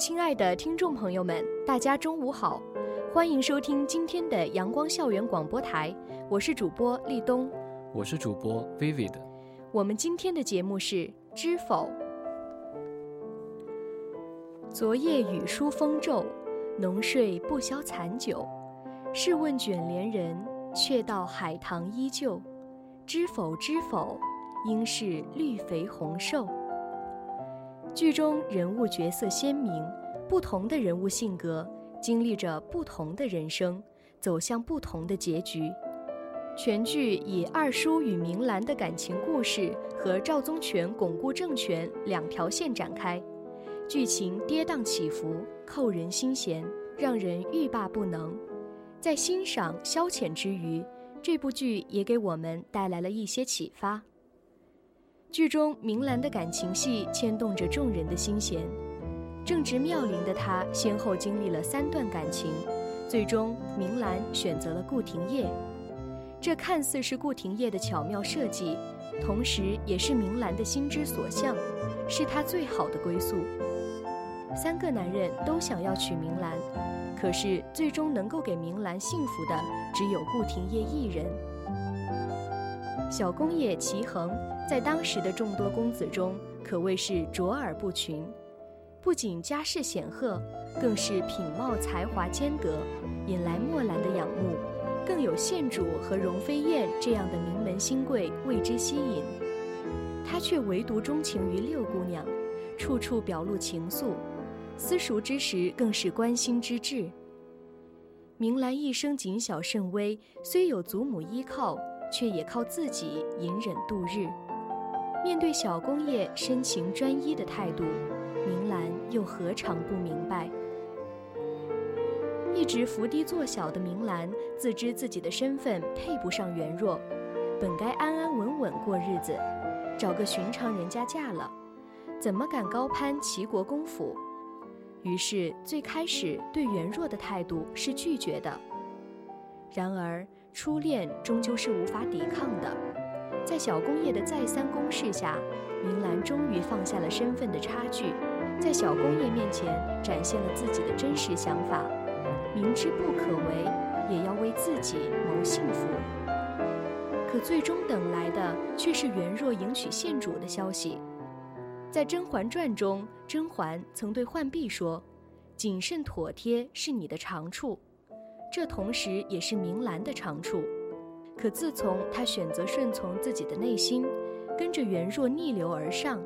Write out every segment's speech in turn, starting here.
亲爱的听众朋友们，大家中午好，欢迎收听今天的阳光校园广播台，我是主播立冬，我是主播 Vivid。我们今天的节目是知否？昨夜雨疏风骤，浓睡不消残酒。试问卷帘人，却道海棠依旧。知否知否？应是绿肥红瘦。剧中人物角色鲜明，不同的人物性格经历着不同的人生，走向不同的结局。全剧以二叔与明兰的感情故事和赵宗全巩固政权两条线展开，剧情跌宕起伏，扣人心弦，让人欲罢不能。在欣赏消遣之余，这部剧也给我们带来了一些启发。剧中明兰的感情戏牵动着众人的心弦，正值妙龄的她先后经历了三段感情，最终明兰选择了顾廷烨。这看似是顾廷烨的巧妙设计，同时也是明兰的心之所向，是她最好的归宿。三个男人都想要娶明兰，可是最终能够给明兰幸福的只有顾廷烨一人。小公爷齐衡在当时的众多公子中可谓是卓尔不群，不仅家世显赫，更是品貌才华兼得，引来墨兰的仰慕，更有县主和容飞燕这样的名门新贵为之吸引。他却唯独钟情于六姑娘，处处表露情愫，私塾之时更是关心之至。明兰一生谨小慎微，虽有祖母依靠。却也靠自己隐忍度日。面对小公爷深情专一的态度，又何尝不明白？一直伏低做小的明兰自知自己的身份配不上元若，本该安安稳稳过日子，找个寻常人家嫁了，怎么敢高攀齐国公府？于是最开始对元若的态度是拒绝的。然而。初恋终究是无法抵抗的，在小公爷的再三攻势下，明兰终于放下了身份的差距，在小公爷面前展现了自己的真实想法，明知不可为，也要为自己谋幸福。可最终等来的却是元若迎娶县主的消息。在《甄嬛传》中，甄嬛曾对浣碧说：“谨慎妥帖是你的长处。”这同时也是明兰的长处，可自从她选择顺从自己的内心，跟着元若逆流而上，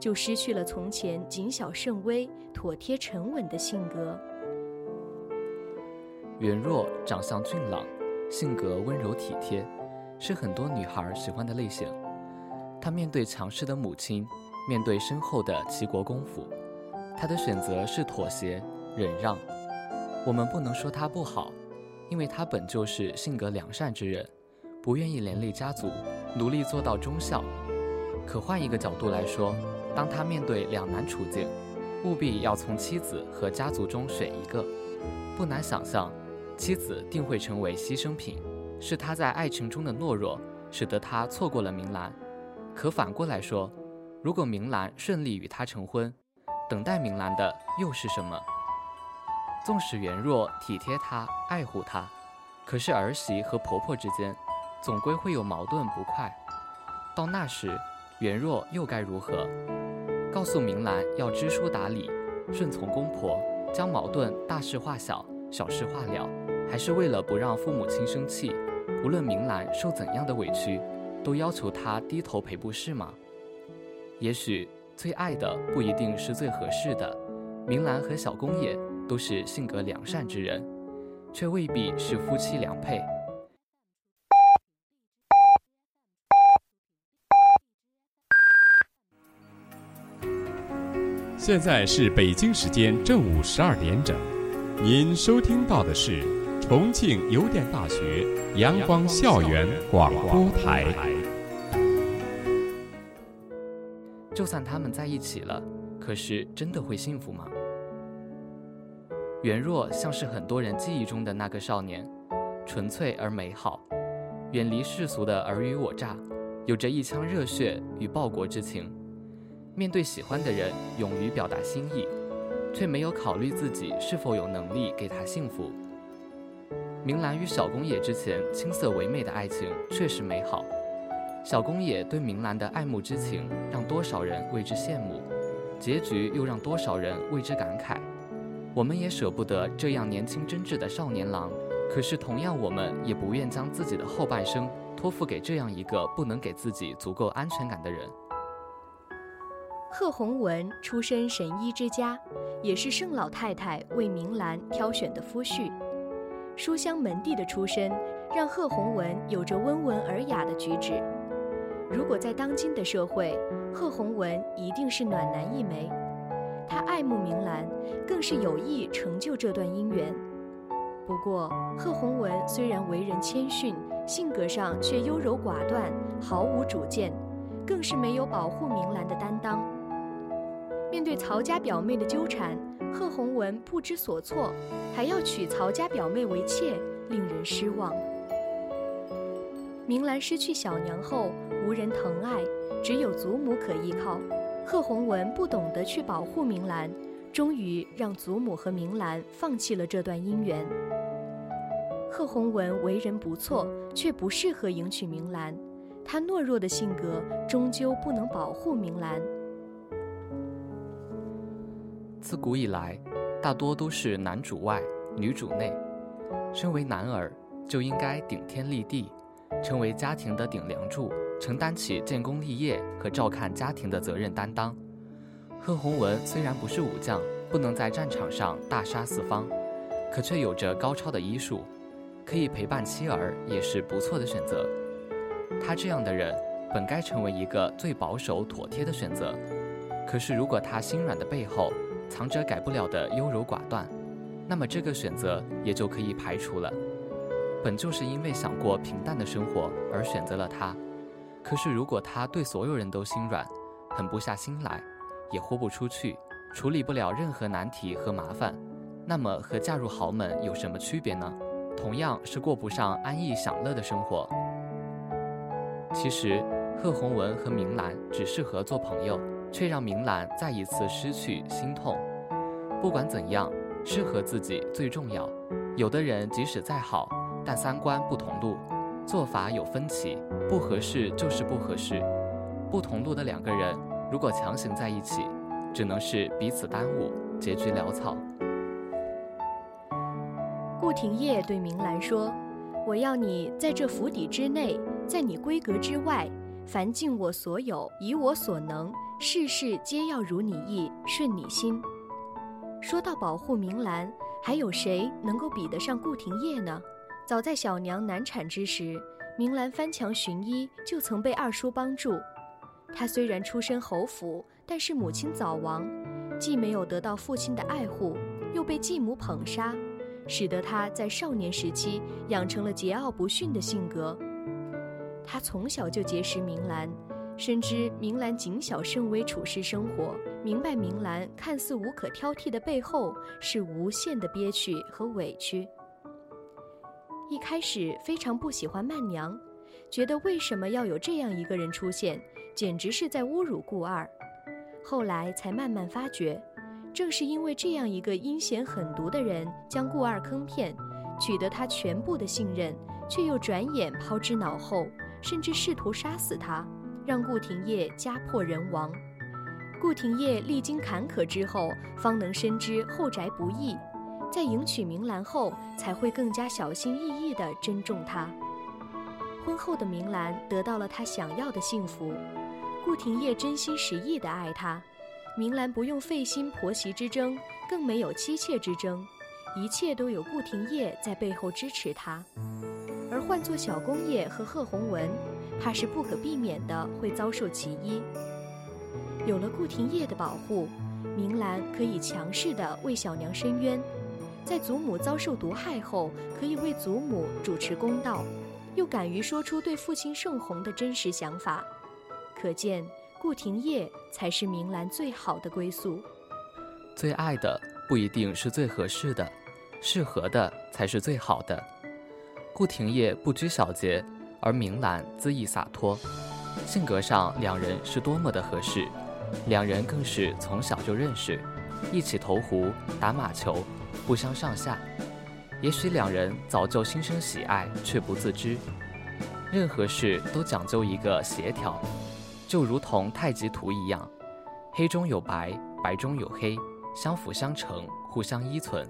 就失去了从前谨小慎微、妥帖沉稳的性格。元若长相俊朗，性格温柔体贴，是很多女孩喜欢的类型。她面对强势的母亲，面对深厚的齐国公府，她的选择是妥协、忍让。我们不能说她不好。因为他本就是性格良善之人，不愿意连累家族，努力做到忠孝。可换一个角度来说，当他面对两难处境，务必要从妻子和家族中选一个。不难想象，妻子定会成为牺牲品，是他在爱情中的懦弱，使得他错过了明兰。可反过来说，如果明兰顺利与他成婚，等待明兰的又是什么？纵使元若体贴她、爱护她，可是儿媳和婆婆之间，总归会有矛盾不快。到那时，元若又该如何？告诉明兰要知书达理，顺从公婆，将矛盾大事化小，小事化了，还是为了不让父母亲生气，无论明兰受怎样的委屈，都要求她低头赔不是吗？也许最爱的不一定是最合适的。明兰和小公爷。都是性格良善之人，却未必是夫妻良配。现在是北京时间正午十二点整，您收听到的是重庆邮电大学阳光校园广播台。就算他们在一起了，可是真的会幸福吗？袁若像是很多人记忆中的那个少年，纯粹而美好，远离世俗的尔虞我诈，有着一腔热血与报国之情。面对喜欢的人，勇于表达心意，却没有考虑自己是否有能力给他幸福。明兰与小公野之前青涩唯美的爱情确实美好，小公野对明兰的爱慕之情让多少人为之羡慕，结局又让多少人为之感慨。我们也舍不得这样年轻真挚的少年郎，可是同样，我们也不愿将自己的后半生托付给这样一个不能给自己足够安全感的人。贺弘文出身神医之家，也是盛老太太为明兰挑选的夫婿。书香门第的出身，让贺弘文有着温文尔雅的举止。如果在当今的社会，贺弘文一定是暖男一枚。他爱慕明兰，更是有意成就这段姻缘。不过，贺弘文虽然为人谦逊，性格上却优柔寡断，毫无主见，更是没有保护明兰的担当。面对曹家表妹的纠缠，贺弘文不知所措，还要娶曹家表妹为妾，令人失望。明兰失去小娘后，无人疼爱，只有祖母可依靠。贺宏文不懂得去保护明兰，终于让祖母和明兰放弃了这段姻缘。贺弘文为人不错，却不适合迎娶明兰，他懦弱的性格终究不能保护明兰。自古以来，大多都是男主外，女主内。身为男儿，就应该顶天立地，成为家庭的顶梁柱，承担起建功立业和照看家庭的责任担当。贺弘文虽然不是武将，不能在战场上大杀四方，可却有着高超的医术，可以陪伴妻儿，也是不错的选择。他这样的人，本该成为一个最保守妥帖的选择。可是，如果他心软的背后，藏着改不了的优柔寡断，那么这个选择也就可以排除了。本就是因为想过平淡的生活而选择了他，可是如果他对所有人都心软，狠不下心来，也豁不出去，处理不了任何难题和麻烦，那么和嫁入豪门有什么区别呢？同样是过不上安逸享乐的生活。其实，贺弘文和明兰只适合做朋友。却让明兰再一次失去心痛。不管怎样，适合自己最重要。有的人即使再好，但三观不同路，做法有分歧，不合适就是不合适。不同路的两个人，如果强行在一起，只能是彼此耽误，结局潦草。顾廷烨对明兰说：“我要你在这府邸之内，在你闺阁之外，凡尽我所有，以我所能。”事事皆要如你意，顺你心。说到保护明兰，还有谁能够比得上顾廷烨呢？早在小娘难产之时，明兰翻墙寻医，就曾被二叔帮助。她虽然出身侯府，但是母亲早亡，既没有得到父亲的爱护，又被继母捧杀，使得她在少年时期养成了桀骜不驯的性格。她从小就结识明兰。深知明兰谨小慎微处事生活，明白明兰看似无可挑剔的背后是无限的憋屈和委屈。一开始非常不喜欢曼娘，觉得为什么要有这样一个人出现，简直是在侮辱顾二。后来才慢慢发觉，正是因为这样一个阴险狠毒的人将顾二坑骗，取得他全部的信任，却又转眼抛之脑后，甚至试图杀死他。让顾廷烨家破人亡，顾廷烨历经坎坷之后，方能深知后宅不易，在迎娶明兰后，才会更加小心翼翼地珍重她。婚后的明兰得到了她想要的幸福，顾廷烨真心实意地爱她，明兰不用费心婆媳之争，更没有妻妾之争，一切都有顾廷烨在背后支持她。而换做小公爷和贺弘文。怕是不可避免的会遭受其一。有了顾廷烨的保护，明兰可以强势地为小娘伸冤，在祖母遭受毒害后，可以为祖母主持公道，又敢于说出对父亲盛弘的真实想法，可见顾廷烨才是明兰最好的归宿。最爱的不一定是最合适的，适合的才是最好的。顾廷烨不拘小节，而明兰恣意洒脱，性格上两人是多么的合适。两人更是从小就认识，一起投壶、打马球，不相上下。也许两人早就心生喜爱，却不自知。任何事都讲究一个协调，就如同太极图一样，黑中有白，白中有黑，相辅相成，互相依存。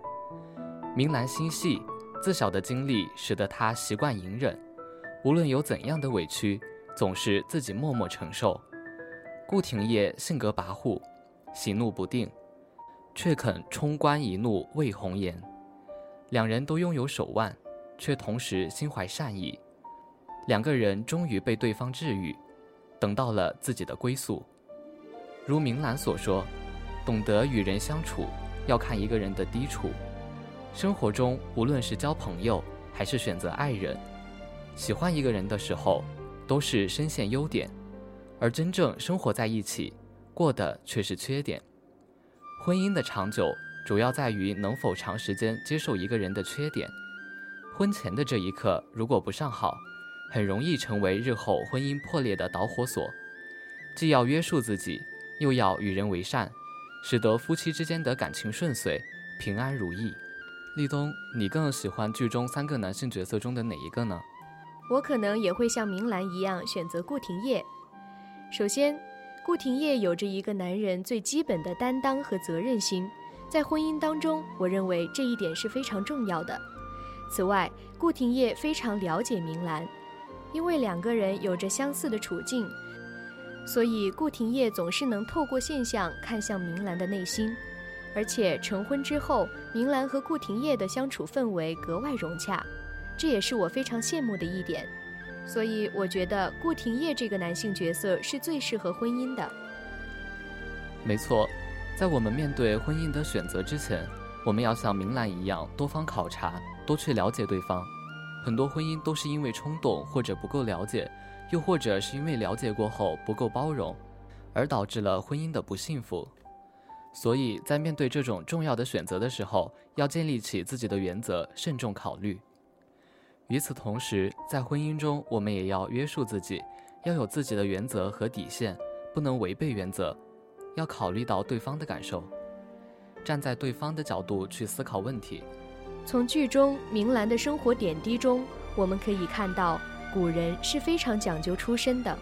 明兰心细，自小的经历使得她习惯隐忍，无论有怎样的委屈，总是自己默默承受。顾廷烨性格跋扈，喜怒不定，却肯冲冠一怒为红颜。两人都拥有手腕，却同时心怀善意。两个人终于被对方治愈，等到了自己的归宿。如明兰所说，懂得与人相处，要看一个人的低处。生活中，无论是交朋友，还是选择爱人，喜欢一个人的时候，都是深陷优点。而真正生活在一起，过的却是缺点。婚姻的长久，主要在于能否长时间接受一个人的缺点。婚前的这一刻，如果不上好，很容易成为日后婚姻破裂的导火索。既要约束自己，又要与人为善，使得夫妻之间的感情顺遂、平安如意。立冬，你更喜欢剧中三个男性角色中的哪一个呢？我可能也会像明兰一样选择顾廷烨。首先，顾廷烨有着一个男人最基本的担当和责任心，在婚姻当中，我认为这一点是非常重要的。此外，顾廷烨非常了解明兰，因为两个人有着相似的处境，所以顾廷烨总是能透过现象看向明兰的内心。而且成婚之后，明兰和顾廷烨的相处氛围格外融洽，这也是我非常羡慕的一点。所以我觉得顾廷烨这个男性角色是最适合婚姻的。没错，在我们面对婚姻的选择之前，我们要像明兰一样多方考察，多去了解对方。很多婚姻都是因为冲动或者不够了解，又或者是因为了解过后不够包容，而导致了婚姻的不幸福。所以在面对这种重要的选择的时候，要建立起自己的原则，慎重考虑。与此同时，在婚姻中，我们也要约束自己，要有自己的原则和底线，不能违背原则，要考虑到对方的感受，站在对方的角度去思考问题。从剧中明兰的生活点滴中，我们可以看到，古人是非常讲究出身的，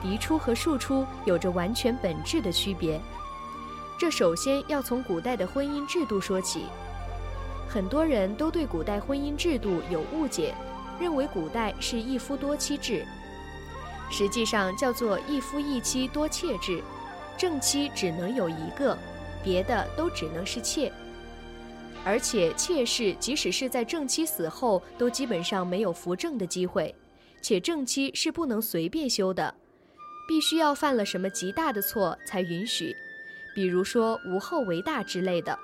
嫡出和庶出有着完全本质的区别。这首先要从古代的婚姻制度说起。很多人都对古代婚姻制度有误解，认为古代是一夫多妻制，实际上叫做一夫一妻多妾制，正妻只能有一个，别的都只能是妾。而且妾室即使是在正妻死后，都基本上没有扶正的机会，且正妻是不能随便休的，必须要犯了什么极大的错才允许，比如说无后为大之类的。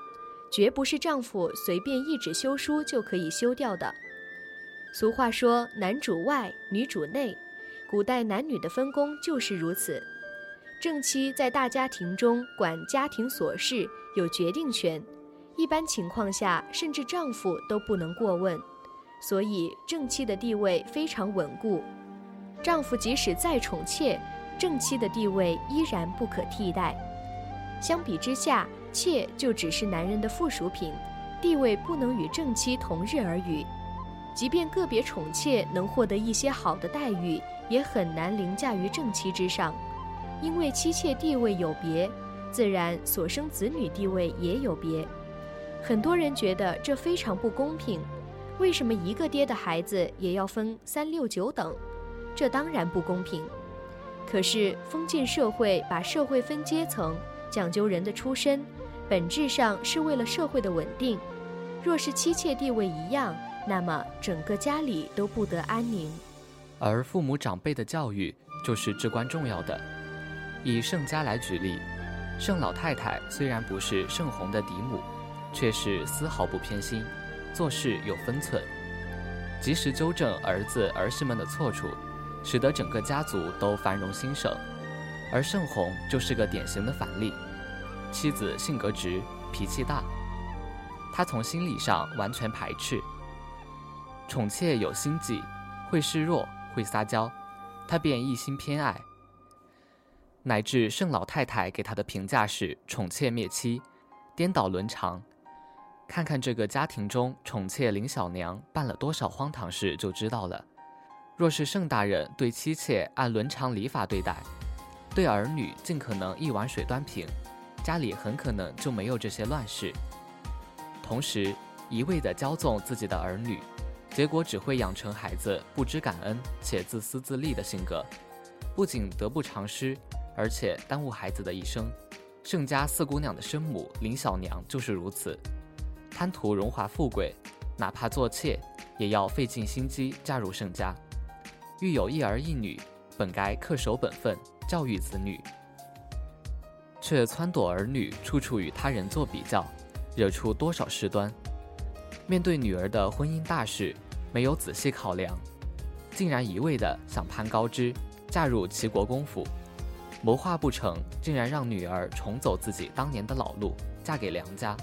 绝不是丈夫随便一纸休书就可以休掉的。俗话说“男主外，女主内”，古代男女的分工就是如此。正妻在大家庭中管家庭琐事，有决定权，一般情况下甚至丈夫都不能过问，所以正妻的地位非常稳固。丈夫即使再宠妾，正妻的地位依然不可替代。相比之下，妾就只是男人的附属品，地位不能与正妻同日而语。即便个别宠妾能获得一些好的待遇，也很难凌驾于正妻之上，因为妻妾地位有别，自然所生子女地位也有别。很多人觉得这非常不公平，为什么一个爹的孩子也要分三六九等？这当然不公平。可是封建社会把社会分阶层，讲究人的出身。本质上是为了社会的稳定。若是妻妾地位一样，那么整个家里都不得安宁。而父母长辈的教育就是至关重要的。以盛家来举例，盛老太太虽然不是盛红的嫡母，却是丝毫不偏心，做事有分寸，及时纠正儿子儿媳们的错处，使得整个家族都繁荣兴盛。而盛红就是个典型的反例，妻子性格直，脾气大，他从心理上完全排斥。宠妾有心计，会示弱，会撒娇，他便一心偏爱。乃至盛老太太给他的评价是“宠妾灭妻，颠倒伦常”。看看这个家庭中宠妾林小娘办了多少荒唐事，就知道了。若是盛大人对妻妾按伦常礼法对待，对儿女尽可能一碗水端平，家里很可能就没有这些乱事。同时，一味地骄纵自己的儿女，结果只会养成孩子不知感恩且自私自利的性格，不仅得不偿失。而且耽误孩子的一生，盛家四姑娘的生母林小娘就是如此，贪图荣华富贵，哪怕做妾，也要费尽心机嫁入盛家。育有一儿一女，本该恪守本分，教育子女，却撺掇儿女处处与他人做比较，惹出多少事端。面对女儿的婚姻大事，没有仔细考量，竟然一味的想攀高枝，嫁入齐国公府。谋划不成，竟然让女儿重走自己当年的老路，嫁给梁家。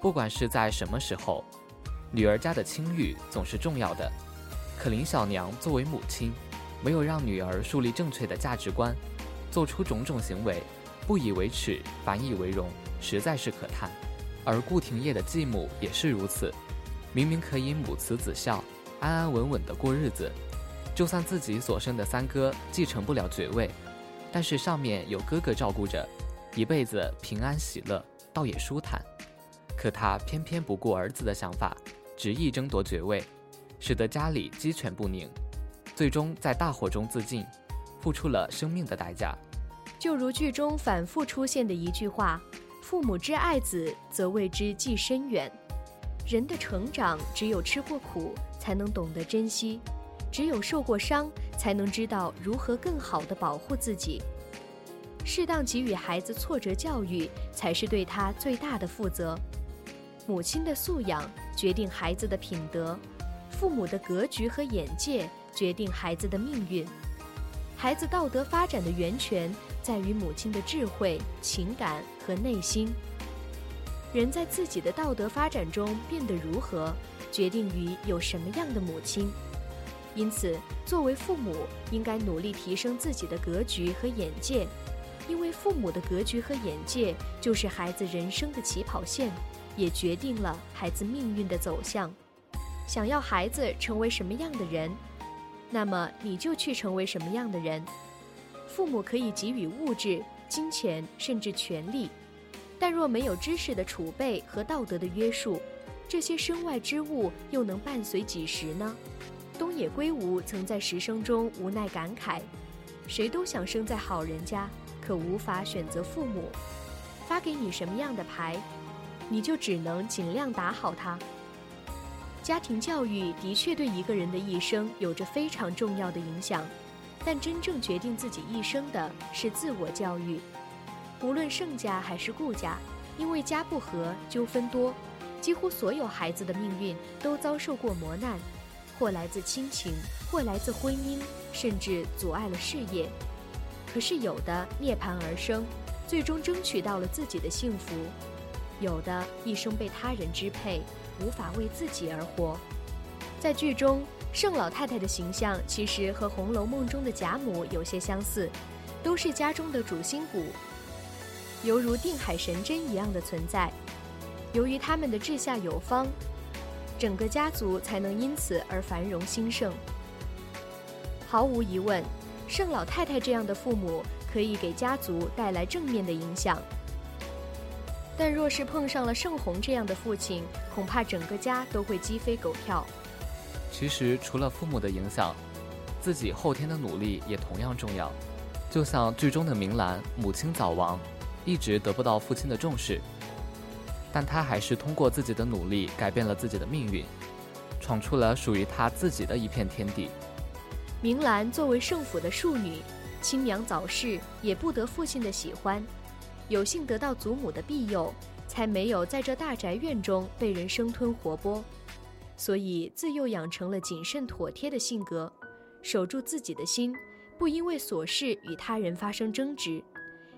不管是在什么时候，女儿家的清誉总是重要的。可林小娘作为母亲，没有让女儿树立正确的价值观，做出种种行为，不以为耻，反以为荣，实在是可叹。而顾廷烨的继母也是如此，明明可以母慈子孝，安安稳稳地过日子，就算自己所生的三哥继承不了爵位。但是上面有哥哥照顾着，一辈子平安喜乐，倒也舒坦。可他偏偏不顾儿子的想法，执意争夺爵位，使得家里鸡犬不宁，最终在大火中自尽，付出了生命的代价。就如剧中反复出现的一句话：“父母之爱子，则为之计深远。”人的成长，只有吃过苦，才能懂得珍惜。只有受过伤，才能知道如何更好地保护自己。适当给予孩子挫折教育，才是对他最大的负责。母亲的素养决定孩子的品德，父母的格局和眼界决定孩子的命运。孩子道德发展的源泉在于母亲的智慧、情感和内心。人在自己的道德发展中变得如何，决定于有什么样的母亲。因此，作为父母，应该努力提升自己的格局和眼界，因为父母的格局和眼界就是孩子人生的起跑线，也决定了孩子命运的走向。想要孩子成为什么样的人，那么你就去成为什么样的人。父母可以给予物质、金钱甚至权利，但若没有知识的储备和道德的约束，这些身外之物又能伴随几时呢？东野圭吾曾在十声中无奈感慨：“谁都想生在好人家，可无法选择父母。发给你什么样的牌，你就只能尽量打好它。”家庭教育的确对一个人的一生有着非常重要的影响，但真正决定自己一生的是自我教育。无论盛家还是顾家，因为家不和，纠纷多，几乎所有孩子的命运都遭受过磨难。或来自亲情，或来自婚姻，甚至阻碍了事业。可是有的涅槃而生，最终争取到了自己的幸福；有的一生被他人支配，无法为自己而活。在剧中，盛老太太的形象其实和《红楼梦》中的贾母有些相似，都是家中的主心骨，犹如定海神针一样的存在。由于他们的治下有方。整个家族才能因此而繁荣兴盛。毫无疑问，盛老太太这样的父母可以给家族带来正面的影响。但若是碰上了盛红这样的父亲，恐怕整个家都会鸡飞狗跳。其实，除了父母的影响，自己后天的努力也同样重要。就像剧中的明兰，母亲早亡，一直得不到父亲的重视。但她还是通过自己的努力改变了自己的命运，闯出了属于她自己的一片天地。明兰作为盛府的庶女，亲娘早逝，也不得父亲的喜欢，有幸得到祖母的庇佑，才没有在这大宅院中被人生吞活剥。所以自幼养成了谨慎妥帖的性格，守住自己的心，不因为琐事与他人发生争执。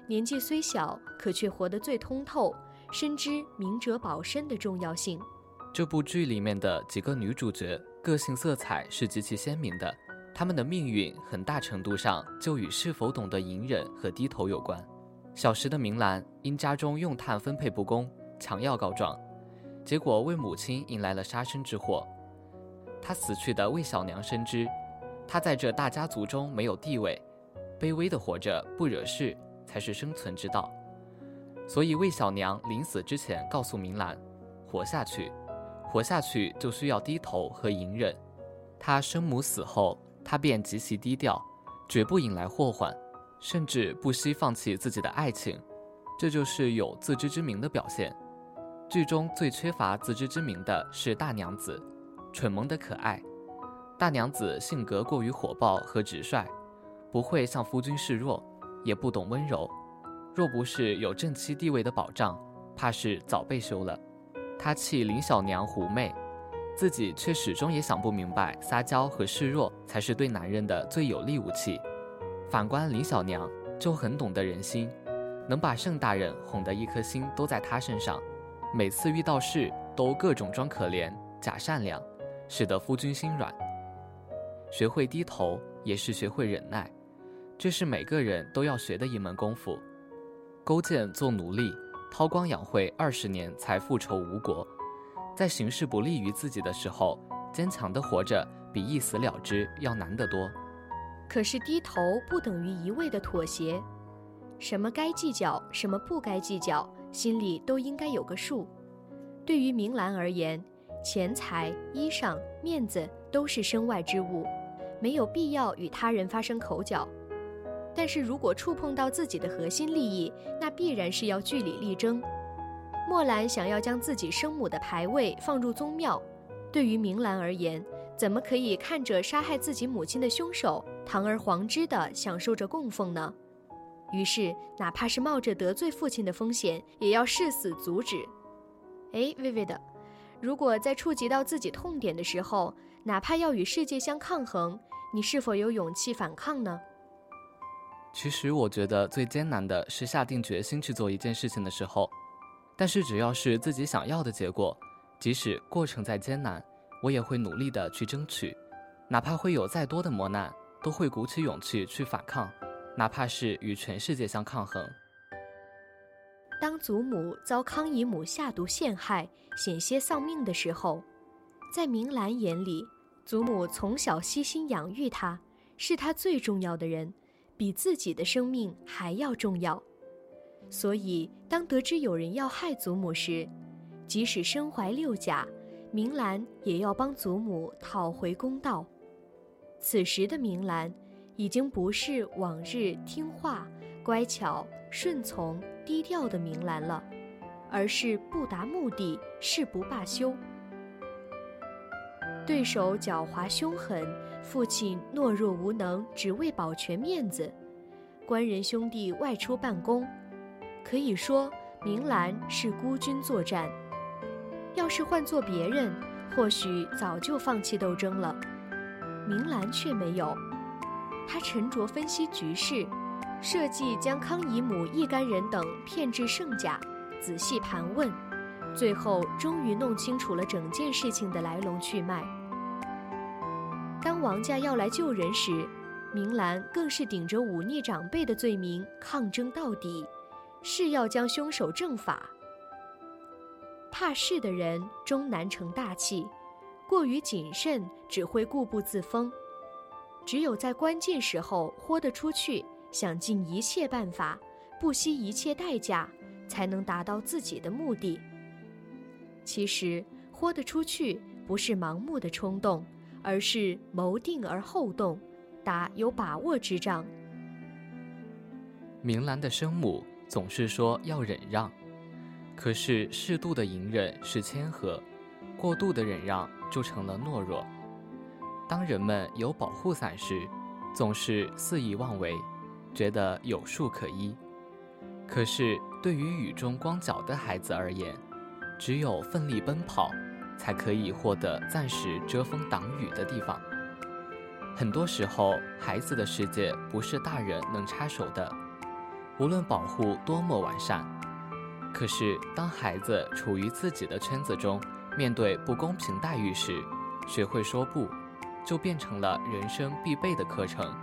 年纪虽小，可却活得最通透，深知明哲保身的重要性。这部剧里面的几个女主角个性色彩是极其鲜明的，她们的命运很大程度上就与是否懂得隐忍和低头有关。小时的明兰因家中用炭分配不公，强要告状，结果为母亲迎来了杀身之祸。她死去的魏小娘深知，她在这大家族中没有地位，卑微的活着不惹事才是生存之道。所以魏小娘临死之前告诉明兰，活下去。活下去就需要低头和隐忍。他生母死后，他便极其低调，绝不引来祸患，甚至不惜放弃自己的爱情。这就是有自知之明的表现。剧中最缺乏自知之明的是大娘子，蠢萌的可爱。大娘子性格过于火爆和直率，不会向夫君示弱，也不懂温柔。若不是有正妻地位的保障，怕是早被休了。她气林小娘狐媚，自己却始终也想不明白，撒娇和示弱才是对男人的最有力武器。反观林小娘，就很懂得人心，能把盛大人哄得一颗心都在她身上，每次遇到事都各种装可怜、假善良，使得夫君心软。学会低头，也是学会忍耐，这是每个人都要学的一门功夫。勾践做奴隶。韬光养晦二十年才复仇吴国，在形势不利于自己的时候，坚强的活着比一死了之要难得多。可是低头不等于一味的妥协，什么该计较，什么不该计较，心里都应该有个数。对于明兰而言，钱财、衣裳、面子都是身外之物，没有必要与他人发生口角。但是如果触碰到自己的核心利益，那必然是要据理力争。墨兰想要将自己生母的牌位放入宗庙，对于明兰而言，怎么可以看着杀害自己母亲的凶手堂而皇之地享受着供奉呢？于是，哪怕是冒着得罪父亲的风险，也要誓死阻止。哎，微微的，如果在触及到自己痛点的时候，哪怕要与世界相抗衡，你是否有勇气反抗呢？其实我觉得最艰难的是下定决心去做一件事情的时候，但是只要是自己想要的结果，即使过程再艰难，我也会努力的去争取，哪怕会有再多的磨难，都会鼓起勇气去反抗，哪怕是与全世界相抗衡。当祖母遭康姨母下毒陷害，险些丧命的时候，在明兰眼里，祖母从小悉心养育她，是她最重要的人。比自己的生命还要重要，所以当得知有人要害祖母时，即使身怀六甲，明兰也要帮祖母讨回公道。此时的明兰，已经不是往日听话、乖巧、顺从、低调的明兰了，而是不达目的誓不罢休。对手狡猾凶狠，父亲懦弱无能，只为保全面子。官人兄弟外出办公，可以说明兰是孤军作战。要是换做别人，或许早就放弃斗争了。明兰却没有，他沉着分析局势，设计将康姨母一干人等骗至盛甲，仔细盘问。最后终于弄清楚了整件事情的来龙去脉。当王家要来救人时，明兰更是顶着忤逆长辈的罪名抗争到底，誓要将凶手正法。怕事的人终难成大器，过于谨慎只会固步自封。只有在关键时候豁得出去，想尽一切办法，不惜一切代价，才能达到自己的目的。其实，豁得出去不是盲目的冲动，而是谋定而后动，打有把握之仗。明兰的生母总是说要忍让，可是适度的隐忍是谦和，过度的忍让就成了懦弱。当人们有保护伞时，总是肆意妄为，觉得有树可依。可是对于雨中光脚的孩子而言，只有奋力奔跑，才可以获得暂时遮风挡雨的地方。很多时候，孩子的世界不是大人能插手的，无论保护多么完善。可是，当孩子处于自己的圈子中，面对不公平待遇时，学会说不，就变成了人生必备的课程。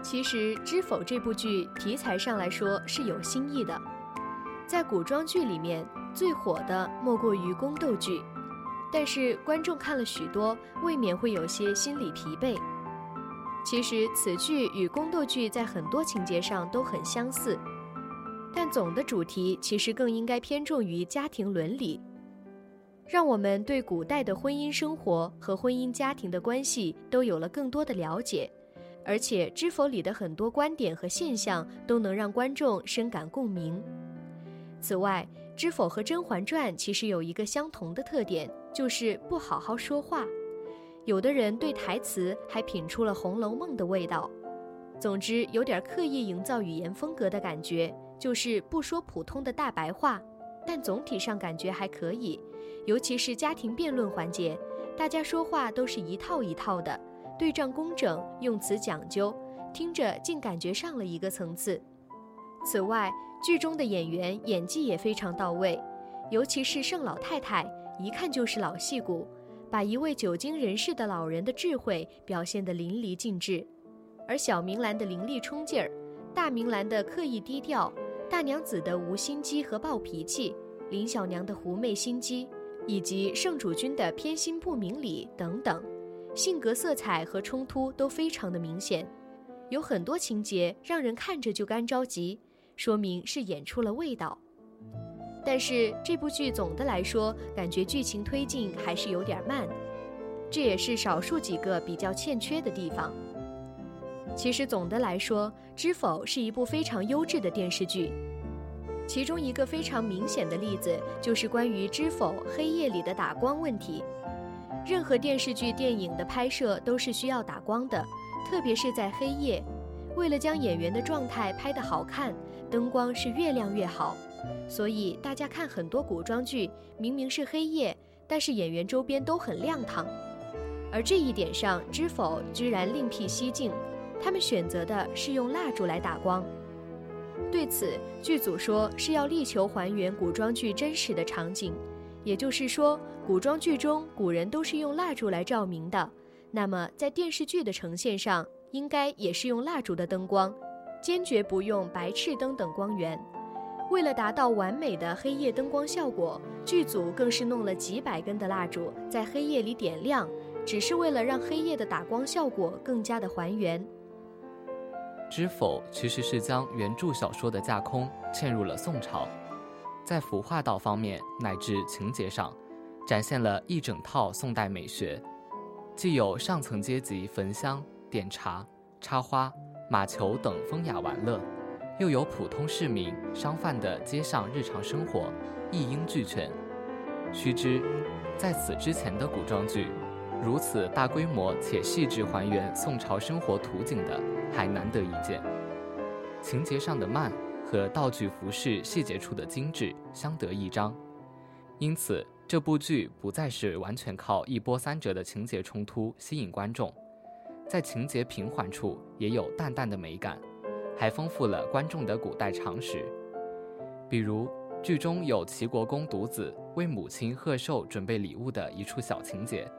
其实，《知否》这部剧题材上来说是有新意的，在古装剧里面最火的莫过于宫斗剧，但是观众看了许多，未免会有些心理疲惫。其实，此剧与宫斗剧在很多情节上都很相似，但总的主题其实更应该偏重于家庭伦理，让我们对古代的婚姻生活和婚姻家庭的关系都有了更多的了解。而且《知否》里的很多观点和现象都能让观众深感共鸣。此外，《知否》和《甄嬛传》其实有一个相同的特点，就是不好好说话。有的人对台词还品出了《红楼梦》的味道。总之，有点刻意营造语言风格的感觉，就是不说普通的大白话。但总体上感觉还可以，尤其是家庭辩论环节，大家说话都是一套一套的。对仗工整，用词讲究，听着竟感觉上了一个层次。此外，剧中的演员演技也非常到位，尤其是盛老太太，一看就是老戏骨，把一位久经人世的老人的智慧表现得淋漓尽致。而小明兰的凌厉冲劲儿，大明兰的刻意低调，大娘子的无心机和暴脾气，林小娘的狐媚心机，以及圣主君的偏心不明理等等。性格色彩和冲突都非常的明显，有很多情节让人看着就干着急，说明是演出了味道。但是这部剧总的来说，感觉剧情推进还是有点慢，这也是少数几个比较欠缺的地方。其实总的来说，《知否》是一部非常优质的电视剧，其中一个非常明显的例子就是关于《知否》黑夜里的打光问题。任何电视剧、电影的拍摄都是需要打光的，特别是在黑夜。为了将演员的状态拍得好看，灯光是越亮越好。所以大家看很多古装剧，明明是黑夜，但是演员周边都很亮堂。而这一点上，《知否》居然另辟蹊径，他们选择的是用蜡烛来打光。对此，剧组说是要力求还原古装剧真实的场景。也就是说，古装剧中古人都是用蜡烛来照明的，那么在电视剧的呈现上，应该也是用蜡烛的灯光，坚决不用白炽灯等光源。为了达到完美的黑夜灯光效果，剧组更是弄了几百根的蜡烛在黑夜里点亮，只是为了让黑夜的打光效果更加的还原。知否其实是将原著小说的架空嵌入了宋朝。在服化道方面乃至情节上，展现了一整套宋代美学，既有上层阶级焚香、点茶、插花、马球等风雅玩乐，又有普通市民、商贩的街上日常生活，一应俱全。须知，在此之前的古装剧，如此大规模且细致还原宋朝生活图景的还难得一见。情节上的慢。和道具服饰细节处的精致相得益彰，因此这部剧不再是完全靠一波三折的情节冲突吸引观众，在情节平缓处也有淡淡的美感，还丰富了观众的古代常识。比如剧中有齐国公独子为母亲贺寿准备礼物的一处小情节，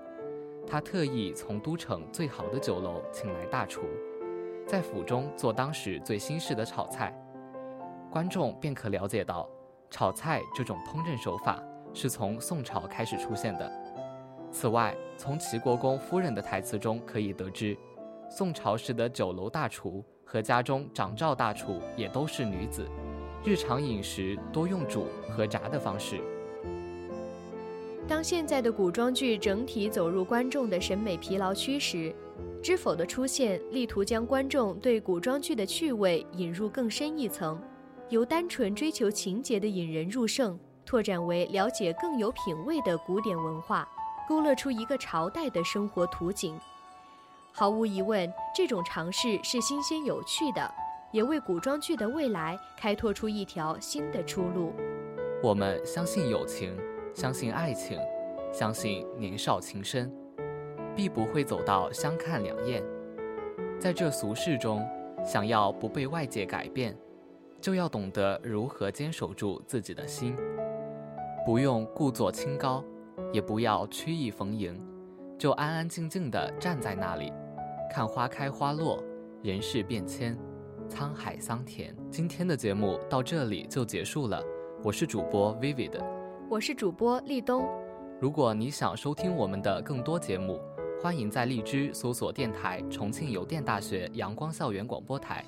他特意从都城最好的酒楼请来大厨，在府中做当时最新式的炒菜。观众便可了解到，炒菜这种烹饪手法是从宋朝开始出现的。此外，从齐国公夫人的台词中可以得知，宋朝时的酒楼大厨和家中掌灶大厨也都是女子，日常饮食多用煮和炸的方式。当现在的古装剧整体走入观众的审美疲劳区时，知否的出现力图将观众对古装剧的趣味引入更深一层。由单纯追求情节的引人入胜，拓展为了解更有品位的古典文化，勾勒出一个朝代的生活图景。毫无疑问，这种尝试是新鲜有趣的，也为古装剧的未来开拓出一条新的出路。我们相信友情，相信爱情，相信年少情深，必不会走到相看两厌。在这俗世中，想要不被外界改变，就要懂得如何坚守住自己的心，不用故作清高，也不要曲意逢迎，就安安静静地站在那里，看花开花落，人事变迁。沧海桑田，今天的节目到这里就结束了。我是主播 Vivid，我是主播立冬。如果你想收听我们的更多节目，欢迎在荔枝搜索电台重庆邮电大学阳光校园广播台。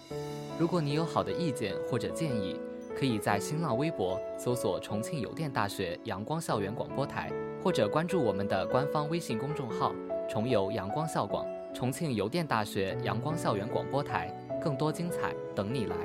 如果你有好的意见或者建议，可以在新浪微博搜索重庆邮电大学阳光校园广播台，或者关注我们的官方微信公众号“重邮阳光校广”，重庆邮电大学阳光校园广播台。更多精彩等你来。